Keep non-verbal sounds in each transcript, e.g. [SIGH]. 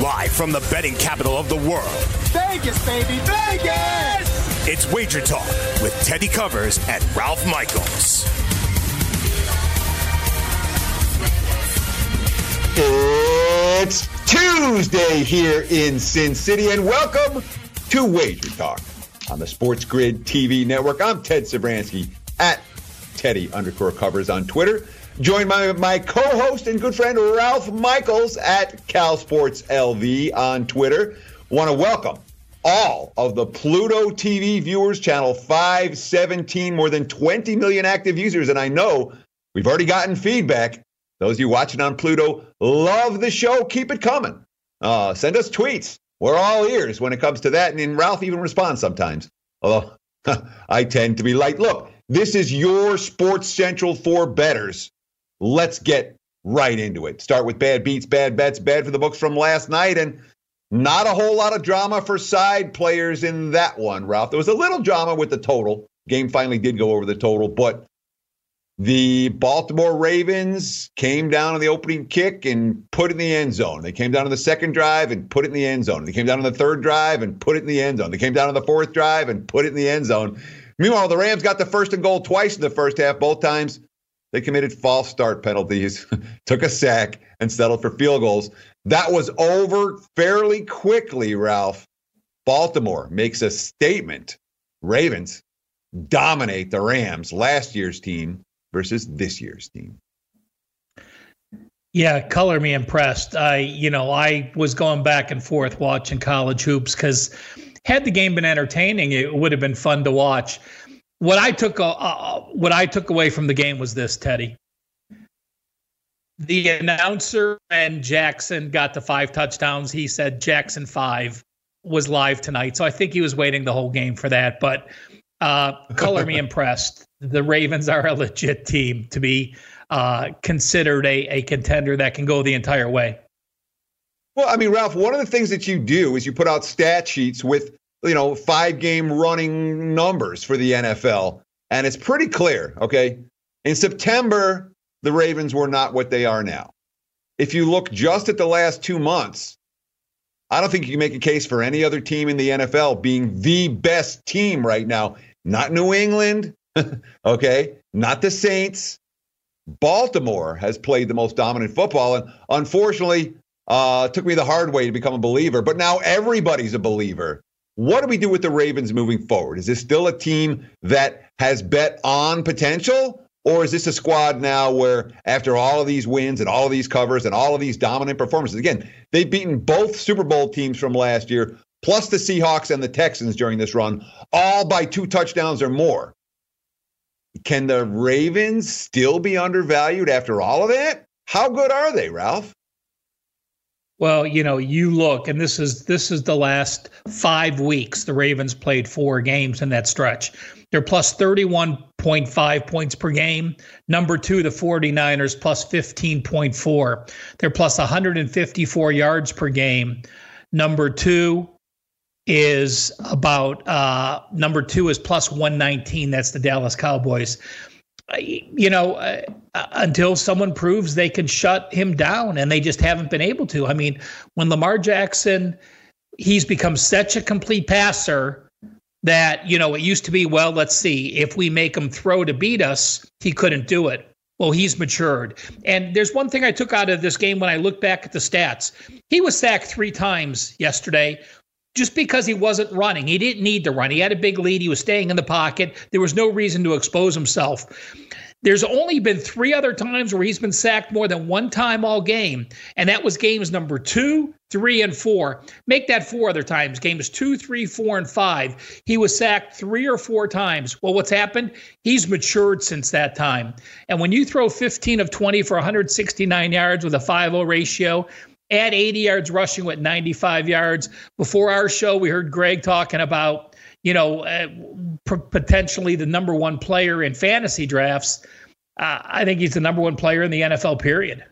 Live from the betting capital of the world. Vegas, baby, Vegas! It's Wager Talk with Teddy Covers and Ralph Michaels. It's Tuesday here in Sin City, and welcome to Wager Talk on the Sports Grid TV network. I'm Ted Sevransky at Teddy underscore covers on Twitter. Joined by my co-host and good friend Ralph Michaels at Cal Sports LV on Twitter. Want to welcome all of the Pluto TV viewers, channel 517, more than 20 million active users. And I know we've already gotten feedback. Those of you watching on Pluto love the show. Keep it coming. Uh, send us tweets. We're all ears when it comes to that. And then Ralph even responds sometimes. Although [LAUGHS] I tend to be like, look, this is your Sports Central for betters. Let's get right into it. Start with bad beats, bad bets, bad for the books from last night. And not a whole lot of drama for side players in that one, Ralph. There was a little drama with the total. Game finally did go over the total, but the Baltimore Ravens came down on the opening kick and put it in the end zone. They came down on the second drive and put it in the end zone. They came down on the third drive and put it in the end zone. They came down on the fourth drive and put it in the end zone. Meanwhile, the Rams got the first and goal twice in the first half. Both times they committed false start penalties, [LAUGHS] took a sack, and settled for field goals. That was over fairly quickly, Ralph. Baltimore makes a statement. Ravens dominate the Rams, last year's team, versus this year's team. Yeah, color me impressed. I, you know, I was going back and forth watching college hoops because had the game been entertaining, it would have been fun to watch. What I took, uh, uh, what I took away from the game was this, Teddy. The announcer and Jackson got the five touchdowns. He said Jackson five was live tonight, so I think he was waiting the whole game for that. But uh, color me [LAUGHS] impressed. The Ravens are a legit team to be uh, considered a, a contender that can go the entire way. Well, I mean, Ralph, one of the things that you do is you put out stat sheets with, you know, five game running numbers for the NFL. And it's pretty clear, okay? In September, the Ravens were not what they are now. If you look just at the last two months, I don't think you can make a case for any other team in the NFL being the best team right now. Not New England, [LAUGHS] okay? Not the Saints. Baltimore has played the most dominant football. And unfortunately, uh, took me the hard way to become a believer, but now everybody's a believer. What do we do with the Ravens moving forward? Is this still a team that has bet on potential? Or is this a squad now where, after all of these wins and all of these covers and all of these dominant performances, again, they've beaten both Super Bowl teams from last year, plus the Seahawks and the Texans during this run, all by two touchdowns or more. Can the Ravens still be undervalued after all of that? How good are they, Ralph? Well, you know, you look, and this is this is the last five weeks. The Ravens played four games in that stretch. They're plus 31.5 points per game. Number two, the 49ers plus 15.4. They're plus 154 yards per game. Number two is about uh, number two is plus 119. That's the Dallas Cowboys you know, uh, until someone proves they can shut him down, and they just haven't been able to. I mean, when Lamar Jackson, he's become such a complete passer that, you know, it used to be, well, let's see, if we make him throw to beat us, he couldn't do it. Well, he's matured. And there's one thing I took out of this game when I look back at the stats. He was sacked three times yesterday just because he wasn't running. He didn't need to run. He had a big lead. He was staying in the pocket. There was no reason to expose himself. There's only been three other times where he's been sacked more than one time all game, and that was games number two, three, and four. Make that four other times. Games two, three, four, and five. He was sacked three or four times. Well, what's happened? He's matured since that time. And when you throw 15 of 20 for 169 yards with a 5 0 ratio, add 80 yards rushing with 95 yards. Before our show, we heard Greg talking about, you know, uh, p- potentially the number one player in fantasy drafts. Uh, I think he's the number one player in the NFL, period.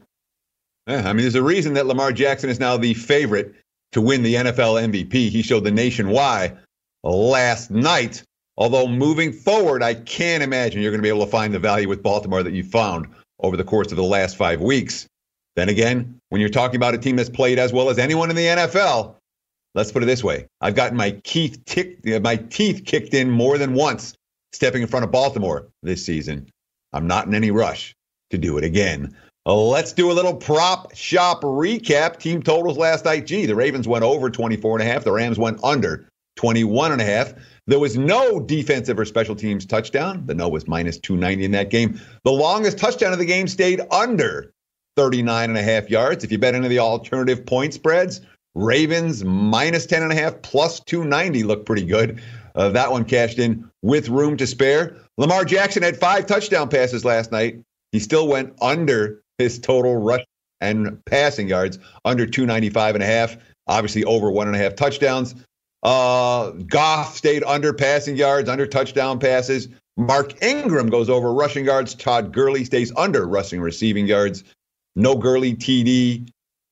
Yeah, I mean, there's a reason that Lamar Jackson is now the favorite to win the NFL MVP. He showed the nation why last night. Although moving forward, I can't imagine you're going to be able to find the value with Baltimore that you found over the course of the last five weeks. Then again, when you're talking about a team that's played as well as anyone in the NFL, let's put it this way: I've gotten my teeth tick, uh, my teeth kicked in more than once stepping in front of Baltimore this season. I'm not in any rush to do it again. Uh, let's do a little prop shop recap. Team totals last night. Gee, the Ravens went over 24 and a half. The Rams went under 21 and a half. There was no defensive or special teams touchdown. The no was minus 290 in that game. The longest touchdown of the game stayed under 39 and a half yards. If you bet of the alternative point spreads, Ravens minus 10 and a half plus 290 look pretty good. Uh, that one cashed in with room to spare. Lamar Jackson had five touchdown passes last night. He still went under his total rush and passing yards, under 295 and a half. Obviously, over one and a half touchdowns. Uh, Goff stayed under passing yards, under touchdown passes. Mark Ingram goes over rushing yards. Todd Gurley stays under rushing receiving yards. No Gurley TD.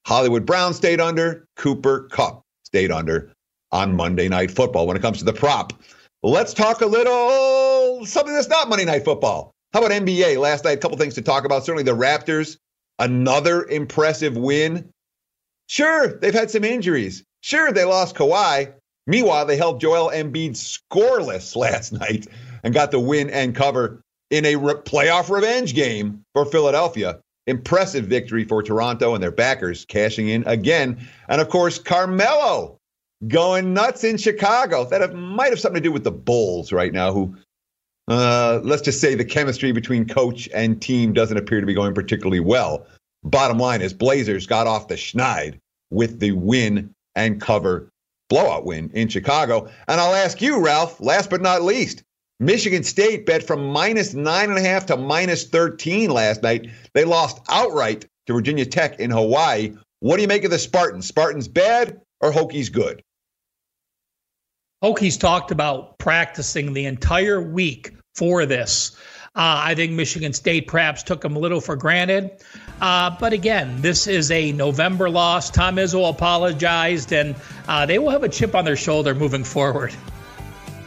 Hollywood Brown stayed under. Cooper Kupp stayed under on Monday Night Football. When it comes to the prop, let's talk a little something that's not Monday Night Football. How about NBA? Last night, a couple things to talk about. Certainly the Raptors, another impressive win. Sure, they've had some injuries. Sure, they lost Kawhi. Meanwhile, they held Joel Embiid scoreless last [LAUGHS] night and got the win and cover in a re- playoff revenge game for Philadelphia. Impressive victory for Toronto and their backers cashing in again. And of course, Carmelo going nuts in Chicago. That have, might have something to do with the Bulls right now, who, uh, let's just say the chemistry between coach and team doesn't appear to be going particularly well. Bottom line is Blazers got off the schneid with the win and cover blowout win in Chicago. And I'll ask you, Ralph, last but not least, Michigan State bet from minus nine and a half to minus 13 last night. They lost outright to Virginia Tech in Hawaii. What do you make of the Spartans? Spartans bad or Hokies good? Hokies talked about practicing the entire week for this. Uh, I think Michigan State perhaps took them a little for granted. Uh, but again, this is a November loss. Tom Izzo apologized, and uh, they will have a chip on their shoulder moving forward.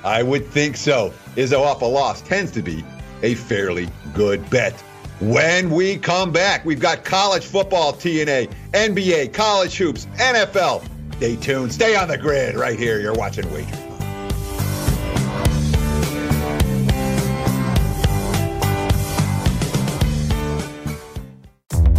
I would think so. Izzo off a loss tends to be a fairly good bet. When we come back, we've got college football TNA, NBA, college hoops, NFL. Stay tuned. Stay on the grid right here. You're watching Wager.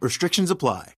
Restrictions apply.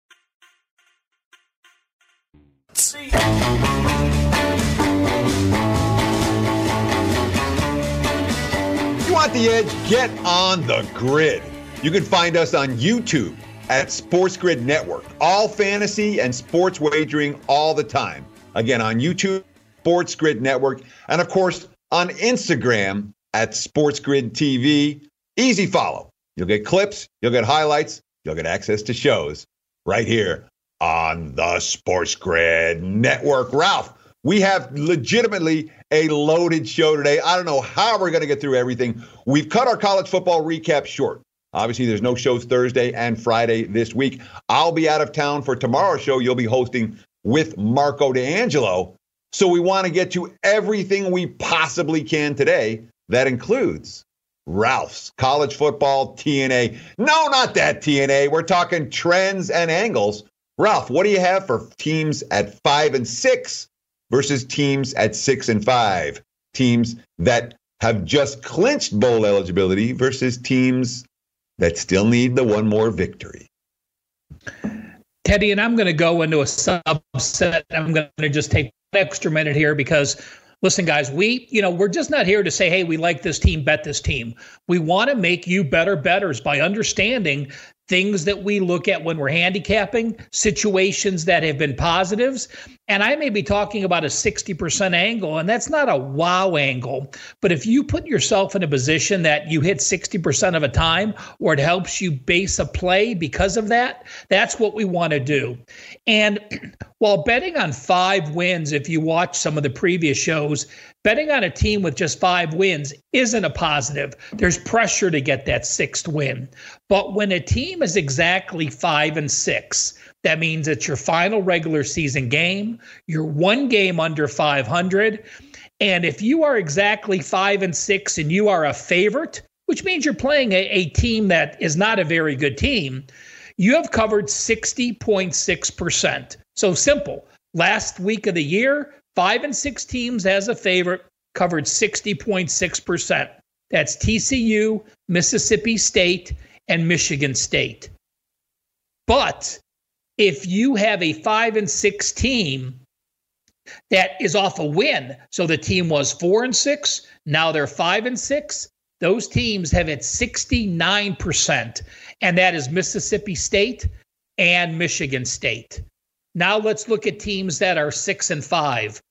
You want the edge? Get on the grid. You can find us on YouTube at Sports Grid Network. All fantasy and sports wagering all the time. Again, on YouTube, Sports Grid Network, and of course on Instagram at Sports Grid TV. Easy follow. You'll get clips, you'll get highlights, you'll get access to shows right here on the Sports Grid Network. Ralph, we have legitimately a loaded show today. I don't know how we're going to get through everything. We've cut our college football recap short. Obviously, there's no shows Thursday and Friday this week. I'll be out of town for tomorrow's show. You'll be hosting with Marco D'Angelo. So we want to get to everything we possibly can today. That includes Ralph's college football TNA. No, not that TNA. We're talking trends and angles. Ralph, what do you have for teams at five and six versus teams at six and five? Teams that have just clinched bowl eligibility versus teams that still need the one more victory. Teddy, and I'm going to go into a subset. I'm going to just take an extra minute here because listen guys we you know we're just not here to say hey we like this team bet this team. We want to make you better betters by understanding things that we look at when we're handicapping situations that have been positives and i may be talking about a 60% angle and that's not a wow angle but if you put yourself in a position that you hit 60% of a time or it helps you base a play because of that that's what we want to do and [CLEARS THROAT] while betting on five wins if you watch some of the previous shows betting on a team with just five wins isn't a positive. There's pressure to get that sixth win. But when a team is exactly five and six, that means it's your final regular season game. You're one game under 500. And if you are exactly five and six and you are a favorite, which means you're playing a, a team that is not a very good team, you have covered 60.6%. So simple. Last week of the year, Five and six teams as a favorite covered 60.6%. That's TCU, Mississippi State, and Michigan State. But if you have a five and six team that is off a win, so the team was four and six, now they're five and six, those teams have hit 69%, and that is Mississippi State and Michigan State. Now let's look at teams that are six and five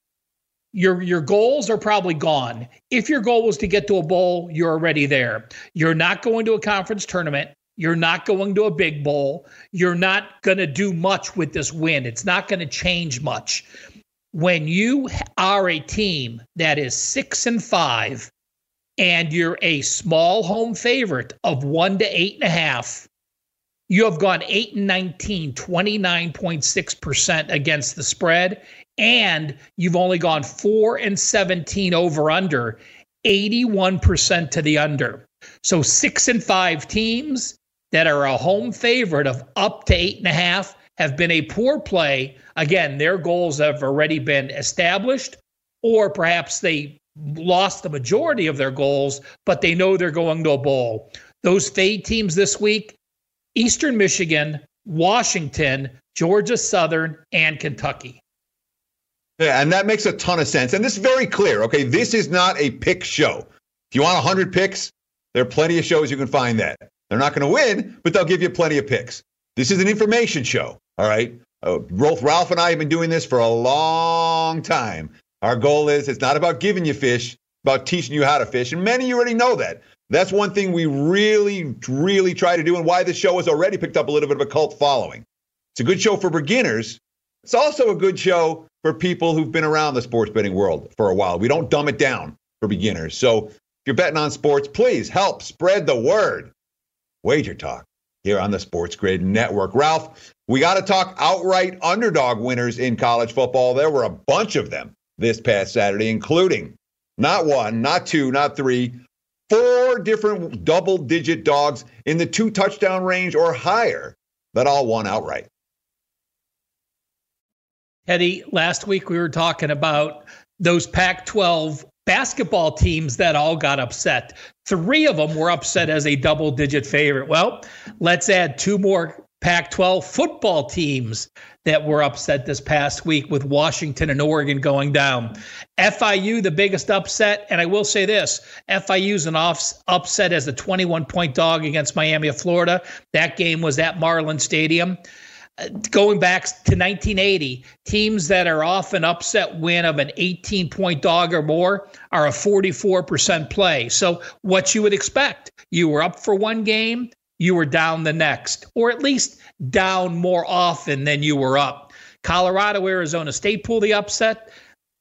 your your goals are probably gone. If your goal was to get to a bowl, you're already there. You're not going to a conference tournament. You're not going to a big bowl. You're not going to do much with this win. It's not going to change much. When you are a team that is six and five and you're a small home favorite of one to eight and a half, you have gone 8 and 19, 29.6% against the spread, and you've only gone 4 and 17 over under, 81% to the under. So 6 and 5 teams that are a home favorite of up to 8.5 have been a poor play. Again, their goals have already been established, or perhaps they lost the majority of their goals, but they know they're going to a bowl. Those fade teams this week Eastern Michigan, Washington, Georgia Southern, and Kentucky. Yeah, and that makes a ton of sense. And this is very clear. Okay, this is not a pick show. If you want 100 picks, there are plenty of shows you can find that. They're not going to win, but they'll give you plenty of picks. This is an information show. All right. Uh, Ralph and I have been doing this for a long time. Our goal is it's not about giving you fish, about teaching you how to fish. And many you already know that. That's one thing we really, really try to do, and why the show has already picked up a little bit of a cult following. It's a good show for beginners. It's also a good show for people who've been around the sports betting world for a while. We don't dumb it down for beginners. So if you're betting on sports, please help spread the word. Wager Talk here on the Sports Grid Network. Ralph, we got to talk outright underdog winners in college football. There were a bunch of them this past Saturday, including not one, not two, not three, four different double digit dogs in the two touchdown range or higher that all won outright. Eddie, last week we were talking about those Pac 12 basketball teams that all got upset. Three of them were upset as a double digit favorite. Well, let's add two more Pac 12 football teams that were upset this past week with Washington and Oregon going down. FIU, the biggest upset. And I will say this FIU's an off, upset as a 21 point dog against Miami of Florida. That game was at Marlin Stadium going back to 1980, teams that are off an upset win of an 18 point dog or more are a 44% play. So, what you would expect, you were up for one game, you were down the next, or at least down more often than you were up. Colorado, Arizona State pulled the upset.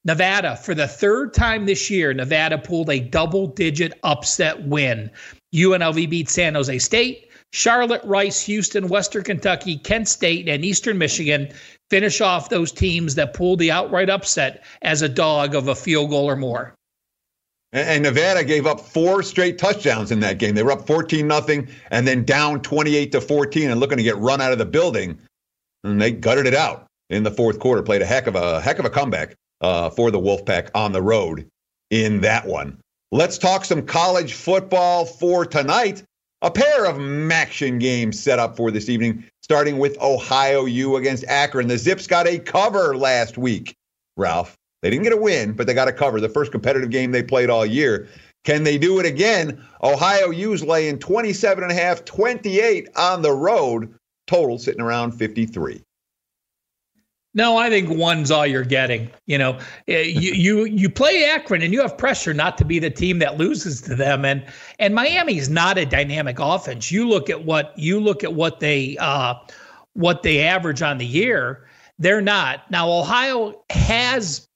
Nevada, for the third time this year, Nevada pulled a double digit upset win. UNLV beat San Jose State. Charlotte, Rice, Houston, Western Kentucky, Kent State, and Eastern Michigan finish off those teams that pulled the outright upset as a dog of a field goal or more. And Nevada gave up four straight touchdowns in that game. They were up 14 nothing and then down 28 to 14 and looking to get run out of the building. And they gutted it out in the fourth quarter. Played a heck of a heck of a comeback uh, for the Wolfpack on the road in that one. Let's talk some college football for tonight. A pair of action games set up for this evening, starting with Ohio U against Akron. The Zips got a cover last week, Ralph. They didn't get a win, but they got a cover. The first competitive game they played all year. Can they do it again? Ohio U's laying 27 and a half, 28 on the road, total sitting around 53. No, I think one's all you're getting. You know, eh, you you you play Akron and you have pressure not to be the team that loses to them. And and Miami's not a dynamic offense. You look at what you look at what they uh, what they average on the year. They're not. Now Ohio has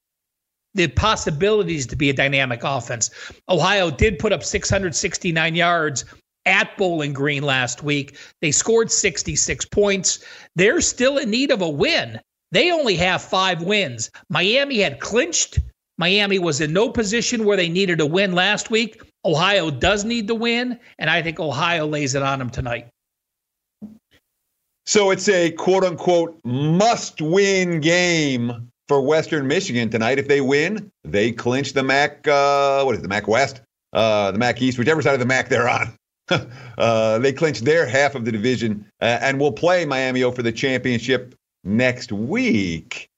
the possibilities to be a dynamic offense. Ohio did put up 669 yards at Bowling Green last week. They scored 66 points. They're still in need of a win. They only have five wins. Miami had clinched. Miami was in no position where they needed a win last week. Ohio does need the win, and I think Ohio lays it on them tonight. So it's a quote unquote must win game for Western Michigan tonight. If they win, they clinch the MAC, uh, what is it, the MAC West, uh, the MAC East, whichever side of the MAC they're on. [LAUGHS] uh, they clinch their half of the division uh, and will play Miami for the championship next week.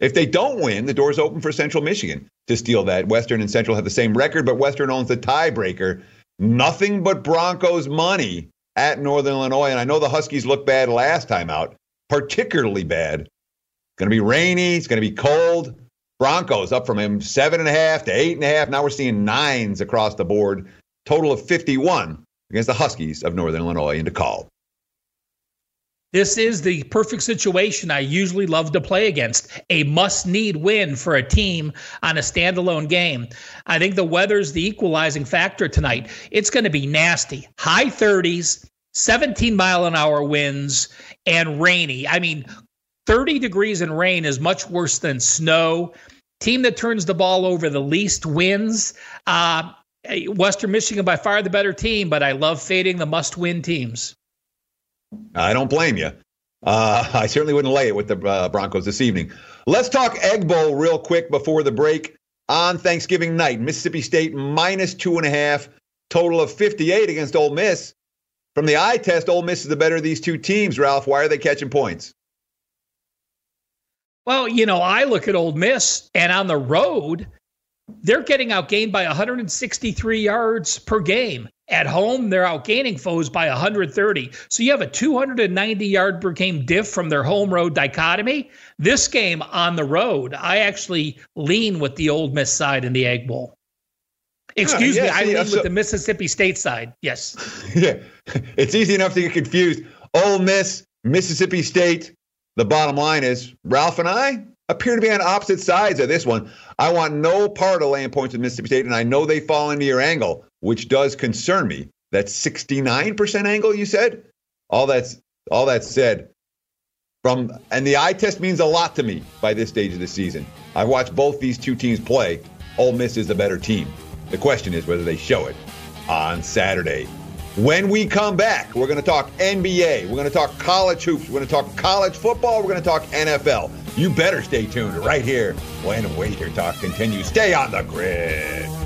If they don't win, the door's open for Central Michigan to steal that. Western and Central have the same record, but Western owns the tiebreaker. Nothing but Broncos money at Northern Illinois. And I know the Huskies looked bad last time out, particularly bad. It's going to be rainy. It's going to be cold. Broncos up from him seven and a half to eight and a half. Now we're seeing nines across the board. Total of 51 against the Huskies of Northern Illinois in DeKalb. This is the perfect situation I usually love to play against. A must need win for a team on a standalone game. I think the weather's the equalizing factor tonight. It's going to be nasty. High 30s, 17 mile an hour winds, and rainy. I mean, 30 degrees and rain is much worse than snow. Team that turns the ball over the least wins. Uh, Western Michigan by far the better team, but I love fading the must win teams. I don't blame you. Uh, [LAUGHS] I certainly wouldn't lay it with the uh, Broncos this evening. Let's talk Egg Bowl real quick before the break. On Thanksgiving night, Mississippi State minus two and a half, total of 58 against Ole Miss. From the eye test, Ole Miss is the better of these two teams, Ralph. Why are they catching points? Well, you know, I look at Ole Miss, and on the road, they're getting outgained by 163 yards per game. At home, they're outgaining foes by 130. So you have a 290 yard per game diff from their home road dichotomy. This game on the road, I actually lean with the Ole Miss side in the Egg Bowl. Ah, Excuse yeah, me, I lean with the Mississippi State side. Yes. [LAUGHS] yeah, it's easy enough to get confused. Ole Miss, Mississippi State. The bottom line is Ralph and I appear to be on opposite sides of this one. I want no part of laying points with Mississippi State, and I know they fall into your angle which does concern me. That 69% angle you said? All that's all that said. From and the eye test means a lot to me by this stage of the season. I've watched both these two teams play. Ole Miss is the better team. The question is whether they show it on Saturday. When we come back, we're going to talk NBA. We're going to talk college hoops. We're going to talk college football. We're going to talk NFL. You better stay tuned right here when Wager Talk continues. Stay on the grid.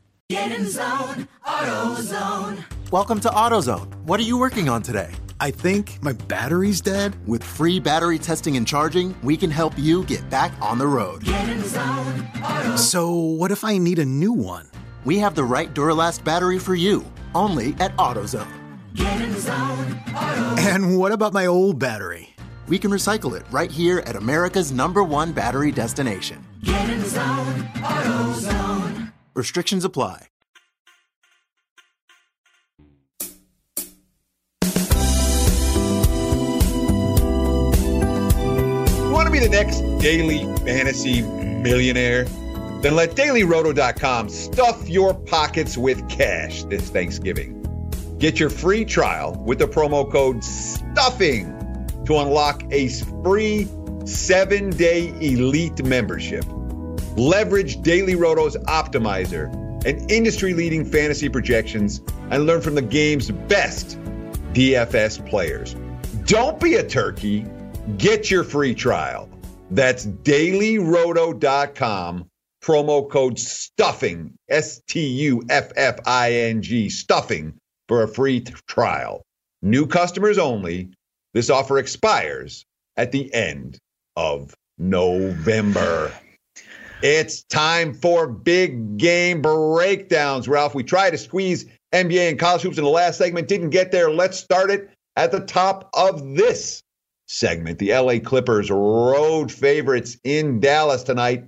Get in zone, AutoZone. Welcome to AutoZone. What are you working on today? I think my battery's dead. With free battery testing and charging, we can help you get back on the road. Get in zone, AutoZone. So, what if I need a new one? We have the right Duralast battery for you, only at AutoZone. Get in zone, AutoZone. And what about my old battery? We can recycle it right here at America's number one battery destination. Get in zone, AutoZone. Restrictions apply. Want to be the next daily fantasy millionaire? Then let dailyroto.com stuff your pockets with cash this Thanksgiving. Get your free trial with the promo code STUFFING to unlock a free seven day elite membership. Leverage Daily Roto's optimizer and industry leading fantasy projections and learn from the game's best DFS players. Don't be a turkey. Get your free trial. That's dailyroto.com, promo code STUFFING, S T U F F I N G, stuffing for a free trial. New customers only. This offer expires at the end of November. It's time for big game breakdowns, Ralph. We tried to squeeze NBA and college hoops in the last segment, didn't get there. Let's start it at the top of this segment. The LA Clippers road favorites in Dallas tonight.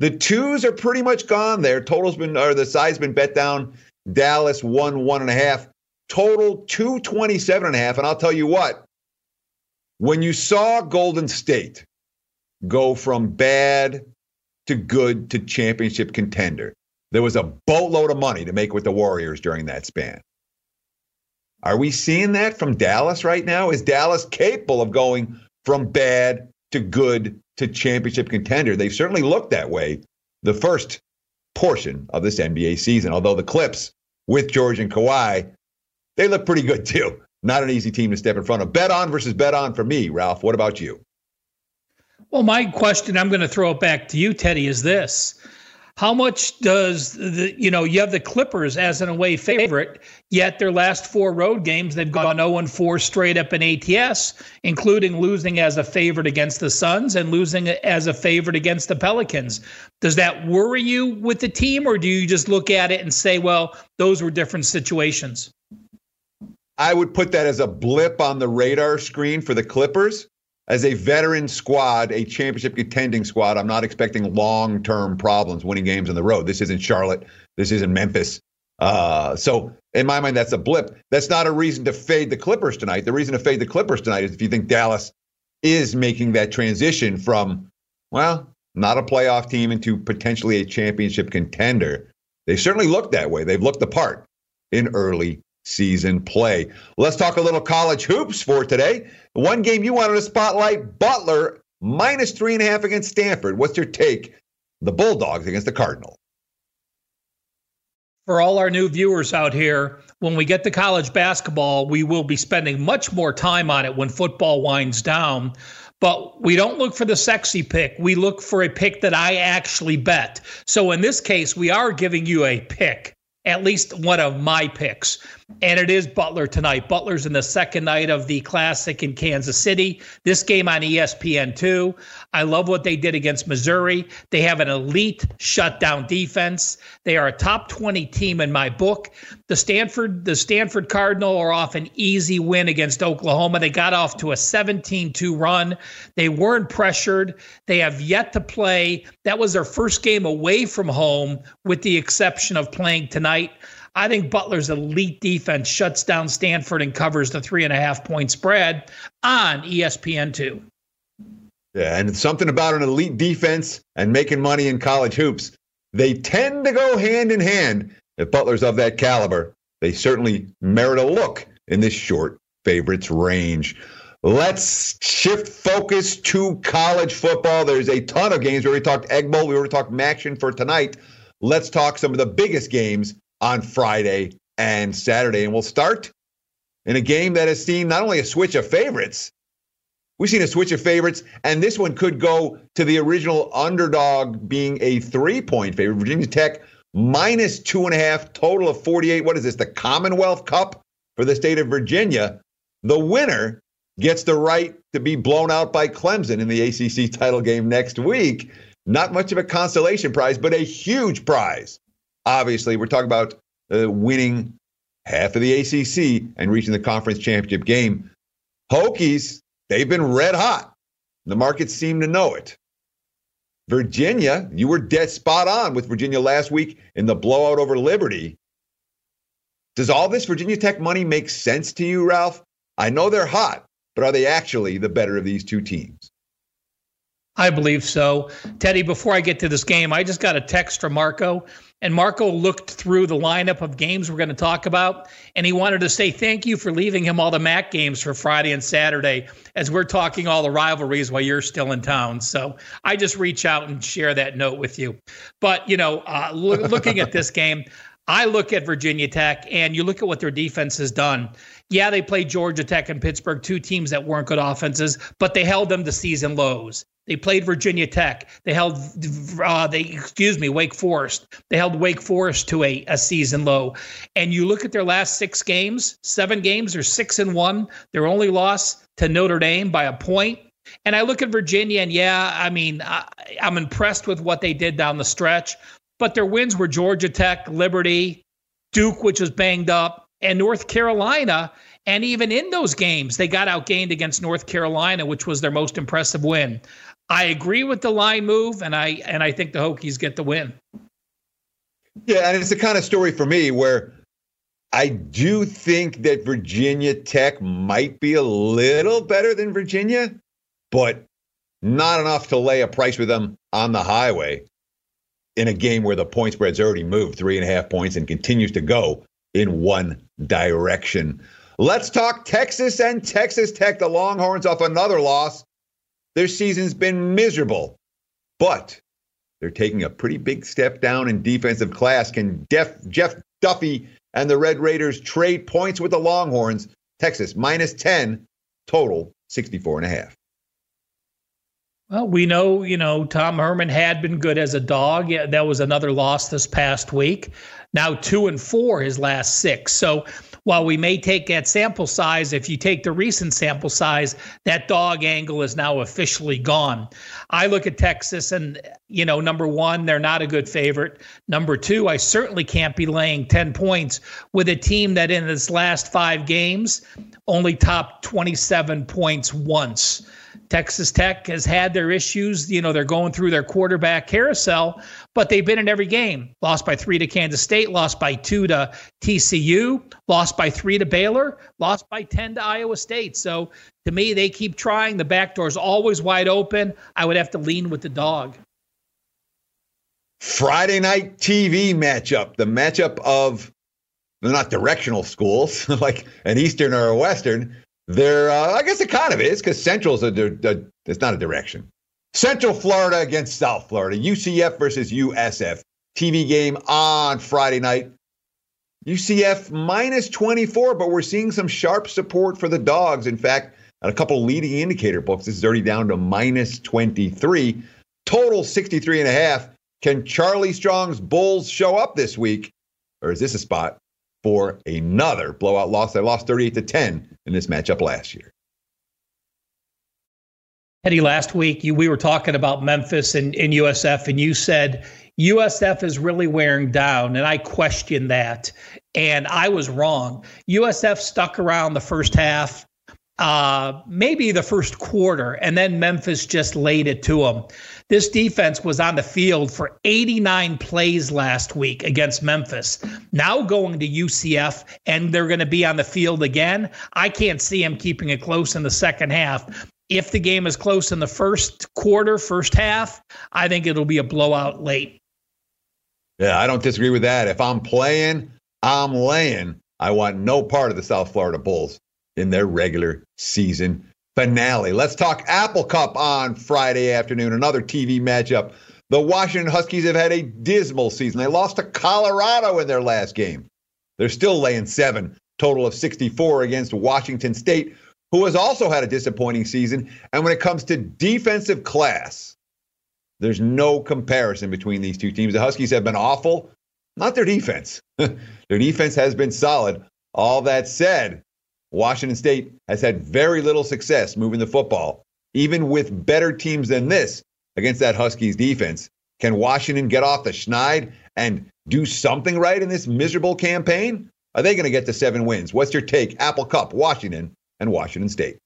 The twos are pretty much gone there. Total's been or the side's been bet down. Dallas one one and a half. Total 227 and a half. And I'll tell you what, when you saw Golden State go from bad to good to championship contender, there was a boatload of money to make with the Warriors during that span. Are we seeing that from Dallas right now? Is Dallas capable of going from bad to good to championship contender? They've certainly looked that way the first portion of this NBA season, although the Clips with George and Kawhi, they look pretty good too. Not an easy team to step in front of. Bet on versus bet on for me, Ralph. What about you? Well, my question, I'm going to throw it back to you, Teddy, is this. How much does the, you know, you have the Clippers as an away favorite, yet their last four road games, they've gone 0 and 4 straight up in ATS, including losing as a favorite against the Suns and losing as a favorite against the Pelicans. Does that worry you with the team, or do you just look at it and say, well, those were different situations? I would put that as a blip on the radar screen for the Clippers. As a veteran squad, a championship contending squad, I'm not expecting long term problems winning games on the road. This isn't Charlotte. This isn't Memphis. Uh, so, in my mind, that's a blip. That's not a reason to fade the Clippers tonight. The reason to fade the Clippers tonight is if you think Dallas is making that transition from, well, not a playoff team into potentially a championship contender. They certainly look that way. They've looked the part in early season play. Let's talk a little college hoops for today. One game you wanted to spotlight Butler minus three and a half against Stanford. What's your take? The Bulldogs against the Cardinal. For all our new viewers out here, when we get to college basketball, we will be spending much more time on it when football winds down. But we don't look for the sexy pick. We look for a pick that I actually bet. So in this case, we are giving you a pick at least one of my picks. And it is Butler tonight. Butler's in the second night of the Classic in Kansas City. This game on ESPN2. I love what they did against Missouri. They have an elite shutdown defense. They are a top 20 team in my book. The Stanford, the Stanford Cardinal are off an easy win against Oklahoma. They got off to a 17-2 run. They weren't pressured. They have yet to play. That was their first game away from home, with the exception of playing tonight. I think Butler's elite defense shuts down Stanford and covers the three and a half point spread on ESPN2. Yeah, and it's something about an elite defense and making money in college hoops. They tend to go hand in hand. If Butler's of that caliber, they certainly merit a look in this short favorites range. Let's shift focus to college football. There's a ton of games. We already talked Egg Bowl. We already talked MACtion for tonight. Let's talk some of the biggest games on Friday and Saturday. And we'll start in a game that has seen not only a switch of favorites, we've seen a switch of favorites, and this one could go to the original underdog being a three point favorite. Virginia Tech minus two and a half, total of 48. What is this? The Commonwealth Cup for the state of Virginia. The winner gets the right to be blown out by Clemson in the ACC title game next week. Not much of a consolation prize, but a huge prize obviously, we're talking about uh, winning half of the ACC and reaching the conference championship game. Hokies, they've been red hot. The markets seem to know it. Virginia, you were dead spot on with Virginia last week in the blowout over Liberty. Does all this Virginia Tech money make sense to you, Ralph? I know they're hot, but are they actually the better of these two teams? I believe so. Teddy, before I get to this game, I just got a text from Marco and Marco looked through the lineup of games we're going to talk about, and he wanted to say thank you for leaving him all the MAC games for Friday and Saturday as we're talking all the rivalries while you're still in town. So I just reach out and share that note with you. But, you know, uh, lo- looking at this game, I look at Virginia Tech, and you look at what their defense has done. Yeah, they played Georgia Tech and Pittsburgh, two teams that weren't good offenses, but they held them to season lows. They played Virginia Tech. They held, uh, they excuse me, Wake Forest. They held Wake Forest to a, a season low. And you look at their last six games, seven games, they're six and one. Their only loss to Notre Dame by a point. And I look at Virginia, and yeah, I mean, I, I'm impressed with what they did down the stretch. But their wins were Georgia Tech, Liberty, Duke, which was banged up, and North Carolina. And even in those games, they got outgained against North Carolina, which was their most impressive win. I agree with the line move, and I and I think the Hokies get the win. Yeah, and it's the kind of story for me where I do think that Virginia Tech might be a little better than Virginia, but not enough to lay a price with them on the highway in a game where the point spread's already moved three and a half points and continues to go in one direction. Let's talk Texas and Texas Tech. The Longhorns off another loss their season's been miserable, but they're taking a pretty big step down in defensive class. Can Def, Jett Duffey and the Red Raiders trade points with the Longhorns? Texas minus 10, total 64 and a half. Well, we know, you know, Tom Herman had been good as a dog. Yeah, that was another loss this past week. Now two and four his last six. So while we may take that sample size, if you take the recent sample size, that dog angle is now officially gone. I look at Texas and, you know, number one, they're not a good favorite. Number two, I certainly can't be laying 10 points with a team that in its last five games only topped 27 points once. Texas Tech has had their issues. You know, they're going through their quarterback carousel, but they've been in every game. Lost by three to Kansas State, lost by two to TCU, lost by three to Baylor, lost by 10 to Iowa State. So to me, they keep trying. The back door's always wide open. I would have to lean with the dog. Friday night TV matchup, the matchup of they're not directional schools [LAUGHS] like an Eastern or a Western. They're, uh, I guess it kind of is because Central's a, a, it's not a direction. Central Florida against South Florida, UCF versus USF. TV game on Friday night. UCF minus 24, but we're seeing some sharp support for the dogs. In fact, at a couple leading indicator books, this is already down to minus 23. Total 63 and a half. Can Charlie Strong's Bulls show up this week? Or is this a spot for another blowout loss? They lost 38 to 10 in this matchup last year. Eddie, last week you, we were talking about Memphis and, and USF, and you said USF is really wearing down, and I questioned that, and I was wrong. USF stuck around the first half, uh, maybe the first quarter, and then Memphis just laid it to them. This defense was on the field for 89 plays last week against Memphis. Now going to UCF, and they're going to be on the field again. I can't see them keeping it close in the second half if the game is close in the first quarter, first half, I think it'll be a blowout late. Yeah, I don't disagree with that. If I'm playing, I'm laying. I want no part of the South Florida Bulls in their regular season finale. Let's talk Apple Cup on Friday afternoon, another TV matchup. The Washington Huskies have had a dismal season. They lost to Colorado in their last game. They're still laying seven, total of 64 against Washington State, who has also had a disappointing season. And when it comes to defensive class, there's no comparison between these two teams. The Huskies have been awful, not their defense. [LAUGHS] their defense has been solid. All that said, Washington State has had very little success moving the football, even with better teams than this against that Huskies defense. Can Washington get off the schneid and do something right in this miserable campaign? Are they going to get to seven wins? What's your take? Apple Cup, Washington, and Washington State.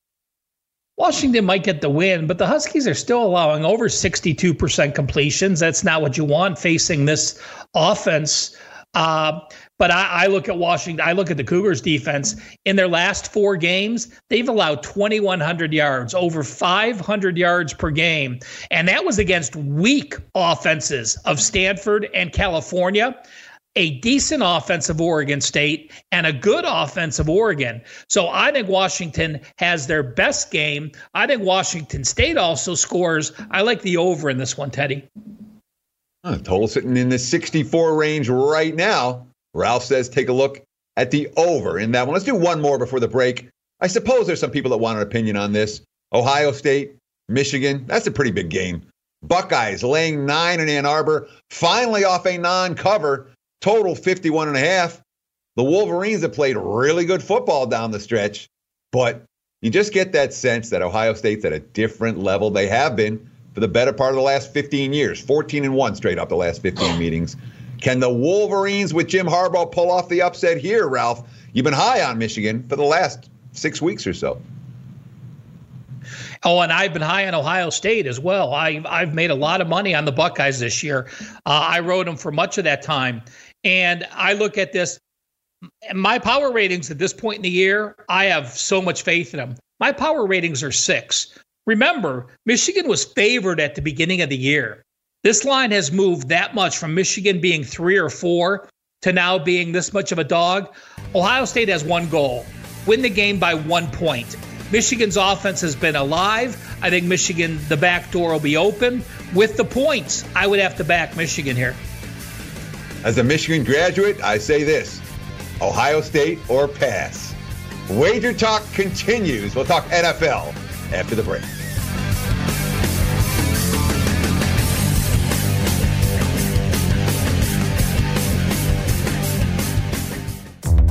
Washington might get the win, but the Huskies are still allowing over 62% completions. That's not what you want facing this offense. Uh, but I, I, look at Washington, I look at the Cougars defense. In their last four games, they've allowed 2,100 yards, over 500 yards per game. And that was against weak offenses of Stanford and California a decent offensive Oregon State and a good offensive Oregon. So I think Washington has their best game. I think Washington State also scores. I like the over in this one, Teddy. Total sitting in the 64 range right now. Ralph says take a look at the over in that one. Let's do one more before the break. I suppose there's some people that want an opinion on this. Ohio State, Michigan, that's a pretty big game. Buckeyes laying nine in Ann Arbor, finally off a non cover total 51 and a half. The Wolverines have played really good football down the stretch, but you just get that sense that Ohio State's at a different level. They have been for the better part of the last 15 years, 14 and 1 straight up the last 15 meetings. Can the Wolverines with Jim Harbaugh pull off the upset here, Ralph? You've been high on Michigan for the last six weeks or so. Oh, and I've been high on Ohio State as well. I, I've made a lot of money on the Buckeyes this year. Uh, I rode them for much of that time. And I look at this, my power ratings at this point in the year, I have so much faith in them. My power ratings are six. Remember, Michigan was favored at the beginning of the year. This line has moved that much from Michigan being three or four to now being this much of a dog. Ohio State has one goal win the game by one point. Michigan's offense has been alive. I think Michigan, the back door will be open. With the points, I would have to back Michigan here. As a Michigan graduate, I say this Ohio State or pass. Wager Talk continues. We'll talk NFL after the break.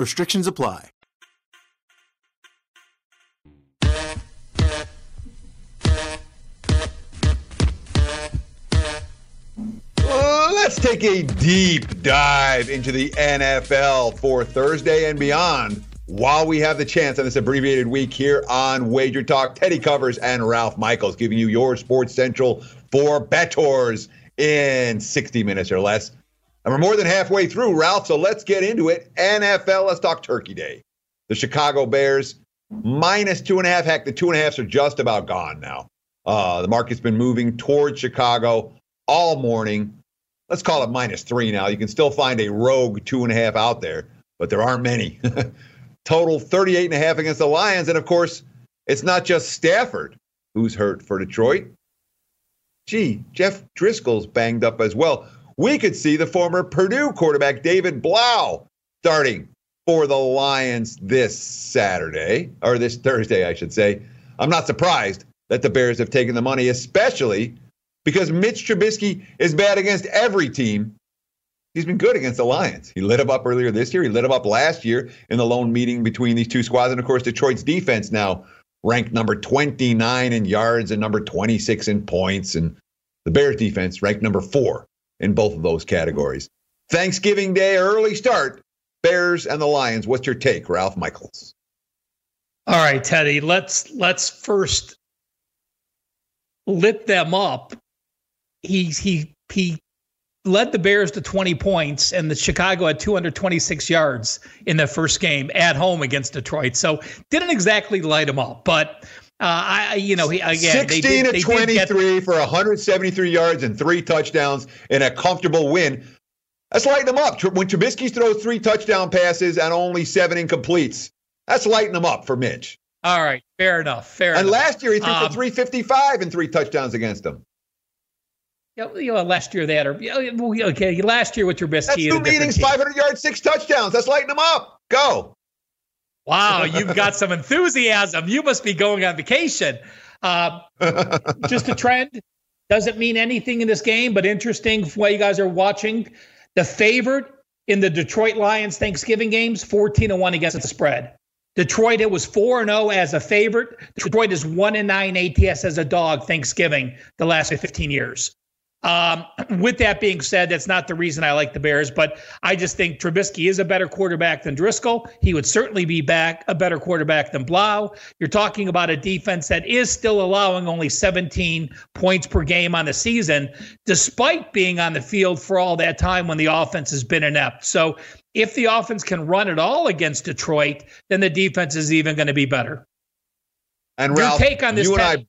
Restrictions apply. Let's take a deep dive into the NFL for Thursday and beyond. While we have the chance on this abbreviated week here on Wager Talk, Teddy Covers and Ralph Michaels giving you your Sports Central for bettors in 60 minutes or less. And we're more than halfway through, Ralph, so let's get into it. NFL, let's talk Turkey Day. The Chicago Bears minus two and a half. Heck, the two and a halfs are just about gone now. Uh, the market's been moving towards Chicago all morning. Let's call it minus three now. You can still find a rogue two and a half out there, but there aren't many. [LAUGHS] Total 38 and a half against the Lions. And of course, it's not just Stafford who's hurt for Detroit. Gee, Jeff Driskel's banged up as well. We could see the former Purdue quarterback David Blough starting for the Lions this Saturday, or this Thursday, I should say. I'm not surprised that the Bears have taken the money, especially because Mitch Trubisky is bad against every team. He's been good against the Lions. He lit them up earlier this year. He lit them up last year in the lone meeting between these two squads. And of course, Detroit's defense now ranked number 29 in yards and number 26 in points. And the Bears defense ranked number four in both of those categories. Thanksgiving Day early start. Bears and the Lions. What's your take, Ralph Michaels? All right, Teddy. Let's let's first lit them up. He he he led the Bears to 20 points, and the Chicago had 226 yards in the first game at home against Detroit. So didn't exactly light them up, but uh, I you know he again 16 they did, to 23 for 173 yards and three touchdowns in a comfortable win. That's lighting them up. When Trubisky throws three touchdown passes and only seven incompletes, that's lighting them up for Mitch. All right, fair enough. Fair and enough. last year he threw Um, for 355 and three touchdowns against them. Yeah, you know, last year they had a yeah, well, okay. Last year with Trubisky, That's two meetings, 500 yards, six touchdowns. That's lighting them up. Go. Wow, you've got some enthusiasm. You must be going on vacation. Uh, just a trend. Doesn't mean anything in this game, but interesting while you guys are watching. The favorite in the Detroit Lions Thanksgiving games, 14 to 1 against the spread. Detroit, it was 4 0 as a favorite. Detroit is 1 9 ATS as a dog Thanksgiving the last 15 years. Um, [CLEARS THROAT] with that being said, that's not the reason I like the Bears, but I just think Trubisky is a better quarterback than Driskel. He would certainly be back a better quarterback than Blough. You're talking about a defense that is still allowing only 17 points per game on the season, despite being on the field for all that time when the offense has been inept. So if the offense can run it all against Detroit, then the defense is even going to be better. And Ralph, Your take on this? You and I,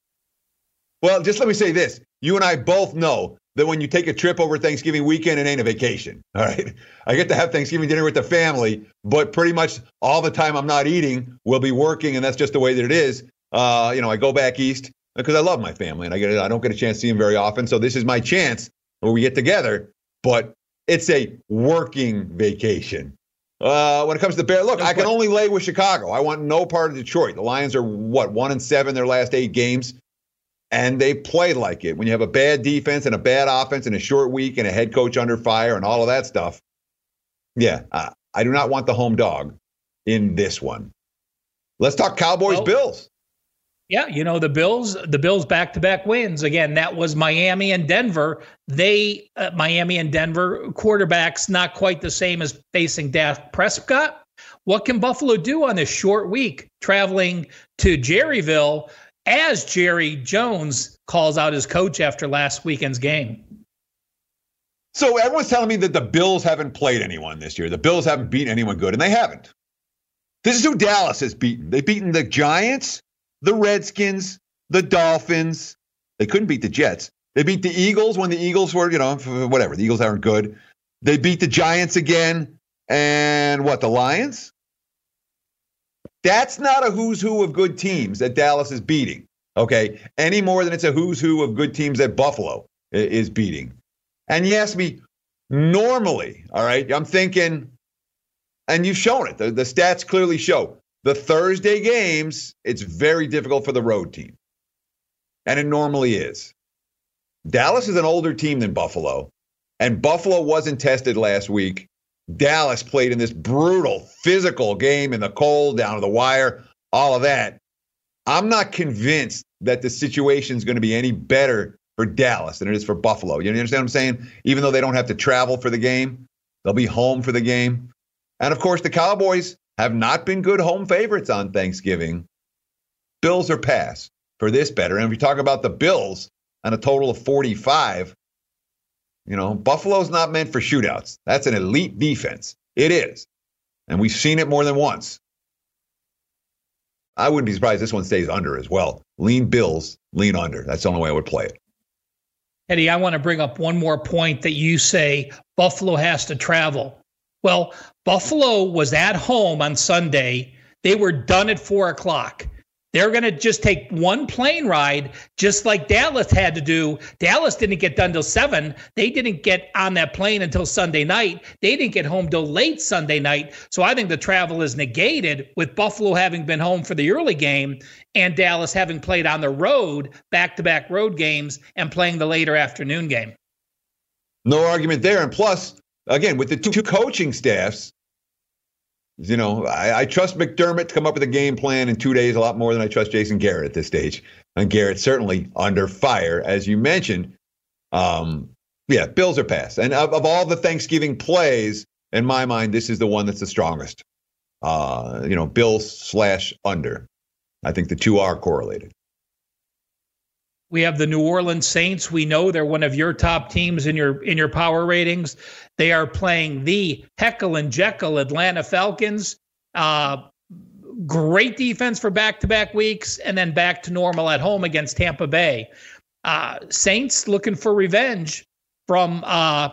well, just let me say this: you and I both know that when you take a trip over Thanksgiving weekend, it ain't a vacation. [LAUGHS] All right. I get to have Thanksgiving dinner with the family, but pretty much all the time I'm not eating, we'll be working, and that's just the way that it is. Uh, you know, I go back east because I love my family and I get I don't get a chance to see them very often. So this is my chance where we get together, but it's a working vacation. Uh, when it comes to Bear, look, I can only lay with Chicago. I want no part of Detroit. The Lions are what one and seven their last eight games and they play like it. When you have a bad defense and a bad offense and a short week and a head coach under fire and all of that stuff, yeah, uh, I do not want the home dog in this one. Let's talk Cowboys well, Bills. Yeah, you know the Bills, the Bills back-to-back wins. Again, that was Miami and Denver. They uh, Miami and Denver quarterbacks not quite the same as facing Dak Prescott. What can Buffalo do on this short week traveling to Jerryville as Jerry Jones calls out his coach after last weekend's game. So everyone's telling me that the Bills haven't played anyone this year. The Bills haven't beaten anyone good, and they haven't. This is who Dallas has beaten. They've beaten the Giants, the Redskins, the Dolphins. They couldn't beat the Jets. They beat the Eagles when the Eagles were, you know, whatever. The Eagles aren't good. They beat the Giants again. And what, the Lions? That's not a who's who of good teams that Dallas is beating, okay? Any more than it's a who's who of good teams that Buffalo is beating. And you ask me, normally, all right, I'm thinking, and you've shown it, the, the stats clearly show the Thursday games, it's very difficult for the road team. And it normally is. Dallas is an older team than Buffalo, and Buffalo wasn't tested last week Dallas played in this brutal physical game in the cold, down to the wire, all of that. I'm not convinced that the situation is going to be any bettor for Dallas than it is for Buffalo. You understand what I'm saying? Even though they don't have to travel for the game, they'll be home for the game. And of course, the Cowboys have not been good home favorites on Thanksgiving. Bills are pass for this better. And if you talk about the Bills on a total of 45, you know, Buffalo's not meant for shootouts. That's an elite defense. It is. And we've seen it more than once. I wouldn't be surprised this one stays under as well. Lean Bills, lean under. That's the only way I would play it. Eddie, I want to bring up one more point that you say Buffalo has to travel. Well, Buffalo was at home on Sunday. They were done at four o'clock. They're going to just take one plane ride, just like Dallas had to do. Dallas didn't get done till seven. They didn't get on that plane until Sunday night. They didn't get home till late Sunday night. So I think the travel is negated with Buffalo having been home for the early game and Dallas having played on the road, back to back road games, and playing the later afternoon game. No argument there. And plus, again, with the two coaching staffs, you know, I, I, trust McDermott to come up with a game plan in two days a lot more than I trust Jason Garrett at this stage. And Garrett certainly under fire, as you mentioned. Um, yeah, Bills are passed. And of, of, all the Thanksgiving plays, in my mind, this is the one that's the strongest. Uh, you know, Bills slash under. I think the two are correlated. We have the New Orleans Saints. We know they're one of your top teams in your in your power ratings. They are playing the Heckle and Jekyll Atlanta Falcons. Uh, great defense for back-to-back weeks, and then back to normal at home against Tampa Bay. Uh, Saints looking for revenge from uh,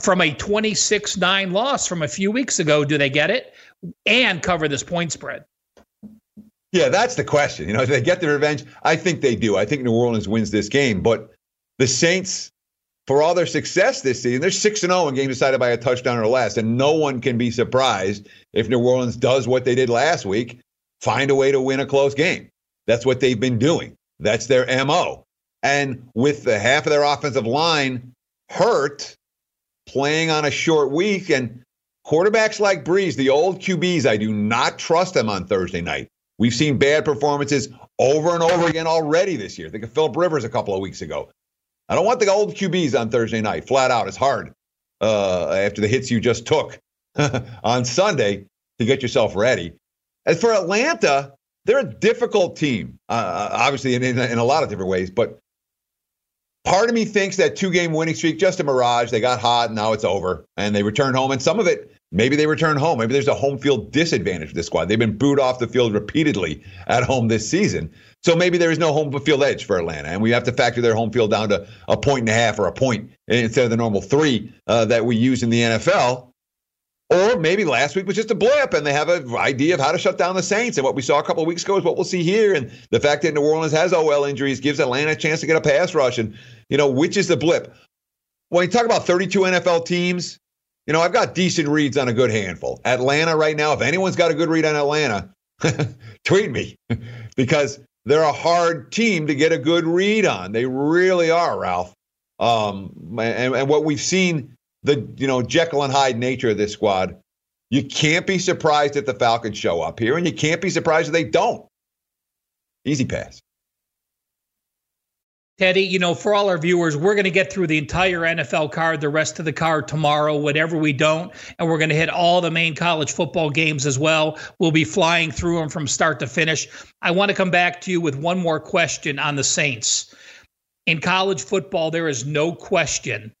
from a 26-9 loss from a few weeks ago. Do they get it and cover this point spread? Yeah, that's the question. You know, do they get the revenge? I think they do. I think New Orleans wins this game, but the Saints, for all their success this season, they're six and zero oh in games decided by a touchdown or less, and no one can be surprised if New Orleans does what they did last week, find a way to win a close game. That's what they've been doing. That's their mo. And with the half of their offensive line hurt, playing on a short week, and quarterbacks like Brees, the old QBs, I do not trust them on Thursday night. We've seen bad performances over and over again already this year. Think of Philip Rivers a couple of weeks ago. I don't want the old QBs on Thursday night. Flat out, it's hard uh, after the hits you just took [LAUGHS] on Sunday to get yourself ready. As for Atlanta, they're a difficult team, uh, obviously in, in, in a lot of different ways. But part of me thinks that two-game winning streak just a mirage. They got hot, now it's over, and they return home. And some of it, maybe they return home. Maybe there's a home field disadvantage for this squad. They've been booed off the field repeatedly at home this season. So maybe there is no home field edge for Atlanta, and we have to factor their home field down to a point and a half or a point instead of the normal three uh, that we use in the NFL. Or maybe last week was just a blip, and they have an idea of how to shut down the Saints. And what we saw a couple of weeks ago is what we'll see here. And the fact that New Orleans has OL injuries gives Atlanta a chance to get a pass rush. And you know, which is the blip? When you talk about 32 NFL teams, you know, I've got decent reads on a good handful. Atlanta right now, if anyone's got a good read on Atlanta, [LAUGHS] tweet me [LAUGHS] because they're a hard team to get a good read on. They really are, Ralph. Um, and, and what we've seen, the you know Jekyll and Hyde nature of this squad, you can't be surprised if the Falcons show up here, and you can't be surprised if they don't. Easy pass. Teddy, you know, for all our viewers, we're going to get through the entire NFL card, the rest of the card tomorrow, whatever we don't. And we're going to hit all the main college football games as well. We'll be flying through them from start to finish. I want to come back to you with one more question on the Saints. In college football, there is no question.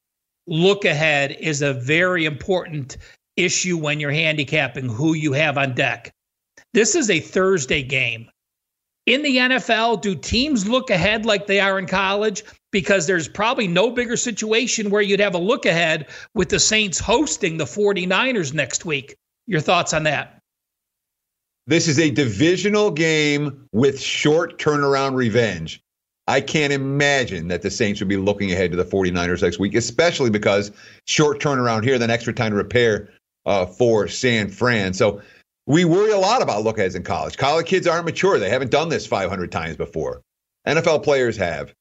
Look ahead is a very important issue when you're handicapping who you have on deck. This is a Thursday game in the NFL, do teams look ahead like they are in college? Because there's probably no bigger situation where you'd have a look ahead with the Saints hosting the 49ers next week. Your thoughts on that? This is a divisional game with short turnaround revenge. I can't imagine that the Saints would be looking ahead to the 49ers next week, especially because short turnaround here, then extra time to repair uh, for San Fran. So we worry a lot about aheads in college. College kids aren't mature. They haven't done this 500 times before. NFL players have.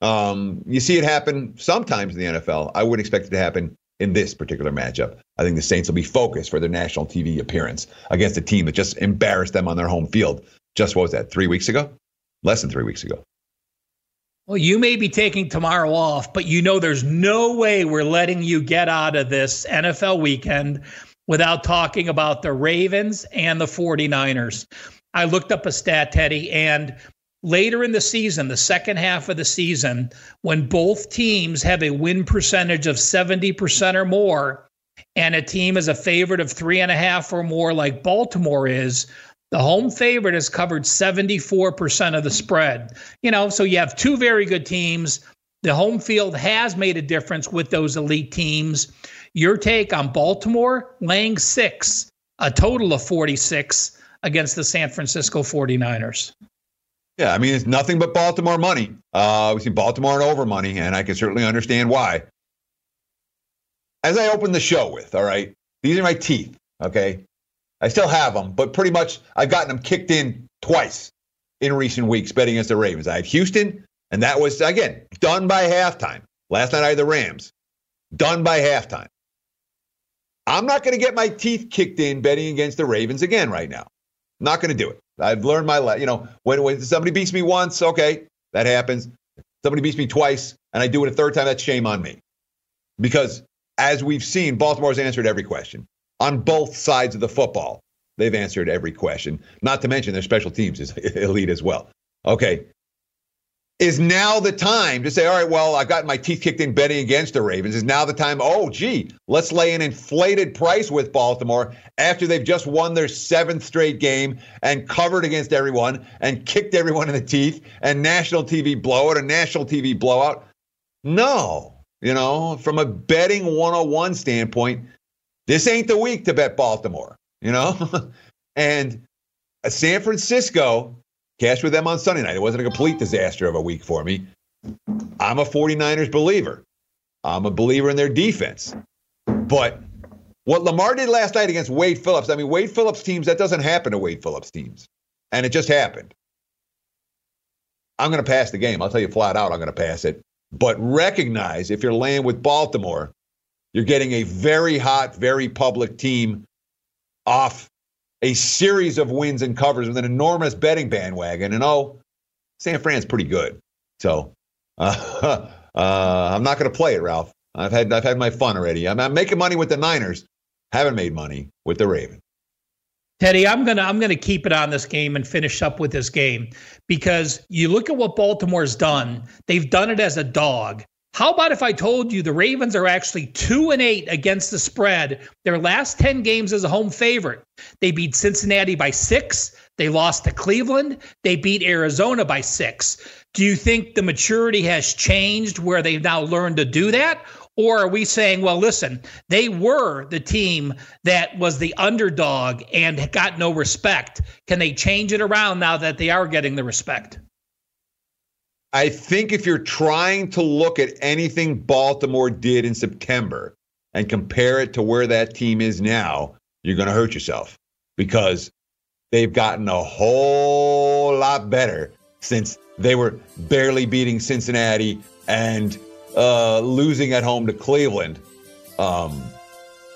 Um, you see it happen sometimes in the NFL. I wouldn't expect it to happen in this particular matchup. I think the Saints will be focused for their national TV appearance against a team that just embarrassed them on their home field. Just what was that, three weeks ago? Less than three weeks ago. Well, you may be taking tomorrow off, but you know there's no way we're letting you get out of this NFL weekend without talking about the Ravens and the 49ers. I looked up a stat, Teddy, and later in the season, the second half of the season, when both teams have a win percentage of 70% or more, and a team is a favorite of three and a half or more, like Baltimore is, the home favorite has covered 74% of the spread. You know, so you have two very good teams. The home field has made a difference with those elite teams. Your take on Baltimore laying six, a total of 46 against the San Francisco 49ers. Yeah, I mean, it's nothing but Baltimore money. Uh, we see Baltimore and over money, and I can certainly understand why. As I opened the show with, all right, these are my teeth, okay? I still have them, but pretty much I've gotten them kicked in twice in recent weeks betting against the Ravens. I had Houston, and that was, again, done by halftime. Last night I had the Rams, done by halftime. I'm not going to get my teeth kicked in betting against the Ravens again right now. not going to do it. I've learned my, lesson. you know, when, when somebody beats me once, okay, that happens. Somebody beats me twice and I do it a third time, that's shame on me. Because as we've seen, Baltimore's answered every question on both sides of the football. They've answered every question, not to mention their special teams is [LAUGHS] elite as well. Okay, is now the time to say, all right, well, I've got my teeth kicked in betting against the Ravens. Is now the time, oh, gee, let's lay an inflated price with Baltimore after they've just won their seventh straight game and covered against everyone and kicked everyone in the teeth and national TV blowout, a national TV blowout. No, you know, from a betting 101 standpoint, this ain't the week to bet Baltimore, you know? [LAUGHS] and a San Francisco Cash with them on Sunday night. It wasn't a complete disaster of a week for me. I'm a 49ers believer. I'm a believer in their defense. But what Lamar did last night against Wade Phillips, I mean, Wade Phillips teams, that doesn't happen to Wade Phillips teams. And it just happened. I'm going to pass the game. I'll tell you flat out, I'm going to pass it. But recognize if you're laying with Baltimore, You're getting a very hot, very public team off a series of wins and covers with an enormous betting bandwagon. And oh, San Fran's pretty good. So uh, [LAUGHS] uh, I'm not going to play it, Ralph. I've had I've had my fun already. I'm, I'm making money with the Niners. Haven't made money with the Ravens. Teddy, I'm gonna I'm gonna keep it on this game and finish up with this game because you look at what Baltimore's done. They've done it as a dog. How about if I told you the Ravens are actually two and eight against the spread? Their last 10 games as a home favorite. They beat Cincinnati by six. They lost to Cleveland. They beat Arizona by six. Do you think the maturity has changed where they've now learned to do that? Or are we saying, well, listen, they were the team that was the underdog and got no respect? Can they change it around now that they are getting the respect? I think if you're trying to look at anything Baltimore did in September and compare it to where that team is now, you're going to hurt yourself because they've gotten a whole lot better since they were barely beating Cincinnati and uh, losing at home to Cleveland. Um,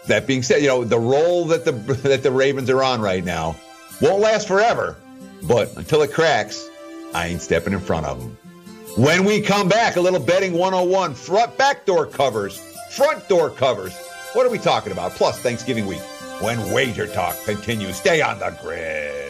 that being said, you know the role that the [LAUGHS] that the Ravens are on right now won't last forever, but until it cracks, I ain't stepping in front of them. When we come back, a little betting 101, front back door covers, front door covers. What are we talking about? Plus Thanksgiving week when Wager Talk continues. Stay on the grid.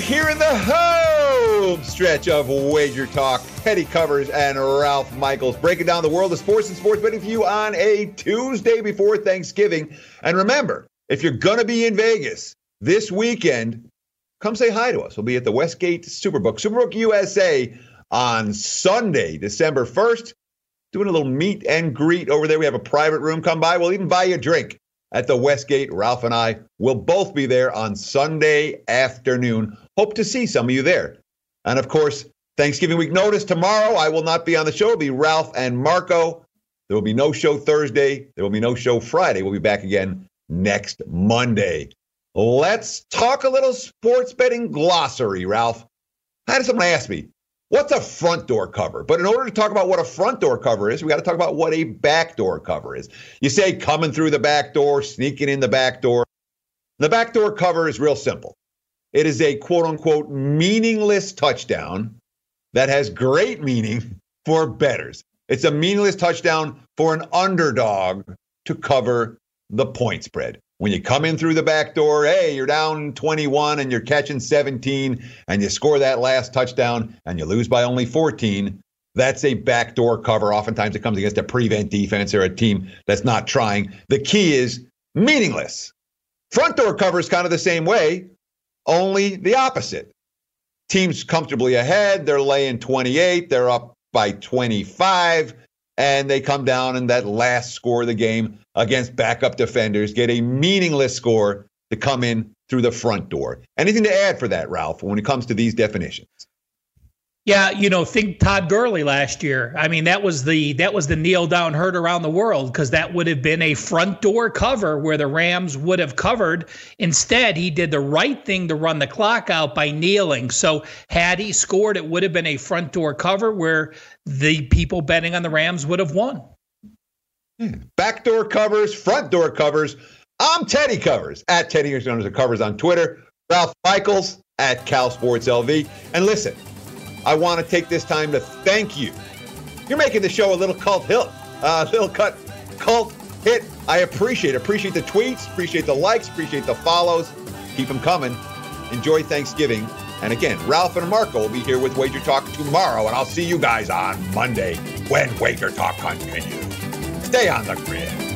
We're here in the home stretch of Wager Talk. Teddy Covers and Ralph Michaels breaking down the world of sports and sports betting for you on a Tuesday before Thanksgiving. And remember, if you're going to be in Vegas this weekend, come say hi to us. We'll be at the Westgate Superbook, Superbook USA on Sunday, December 1st, doing a little meet and greet over there. We have a private room. Come by. We'll even buy you a drink at the Westgate. Ralph and I will both be there on Sunday afternoon. Hope to see some of you there. And of course, Thanksgiving week notice tomorrow. I will not be on the show. It'll be Ralph and Marco. There will be no show Thursday. There will be no show Friday. We'll be back again next Monday. Let's talk a little sports betting glossary, Ralph. I had someone ask me, what's a front door cover? But in order to talk about what a front door cover is, we got to talk about what a back door cover is. You say coming through the back door, sneaking in the back door. The back door cover is real simple. It is a quote unquote meaningless touchdown that has great meaning for bettors. It's a meaningless touchdown for an underdog to cover the point spread. When you come in through the back door, hey, you're down 21 and you're catching 17 and you score that last touchdown and you lose by only 14, that's a backdoor cover. Oftentimes it comes against a prevent defense or a team that's not trying. The key is meaningless. Front door cover is kind of the same way, only the opposite. Teams comfortably ahead, they're laying 28, they're up by 25 and they come down in that last score of the game against backup defenders, get a meaningless score to come in through the front door. Anything to add for that, Ralph, when it comes to these definitions? Yeah, you know, think Todd Gurley last year. I mean, that was the that was the kneel down hurt around the world because that would have been a front door cover where the Rams would have covered. Instead, he did the right thing to run the clock out by kneeling. So had he scored, it would have been a front door cover where the people betting on the Rams would have won. Hmm. Back door covers, front door covers. I'm Teddy Covers at Teddy Covers on Twitter. Ralph Michaels at Cal Sports LV. And listen. I want to take this time to thank you. You're making the show a little cult hit, uh, little cut cult hit. I appreciate. Appreciate the tweets, appreciate the likes, appreciate the follows. Keep them coming. Enjoy Thanksgiving. And again, Ralph and Marco will be here with Wager Talk tomorrow, and I'll see you guys on Monday when Wager Talk continues. Stay on the grid.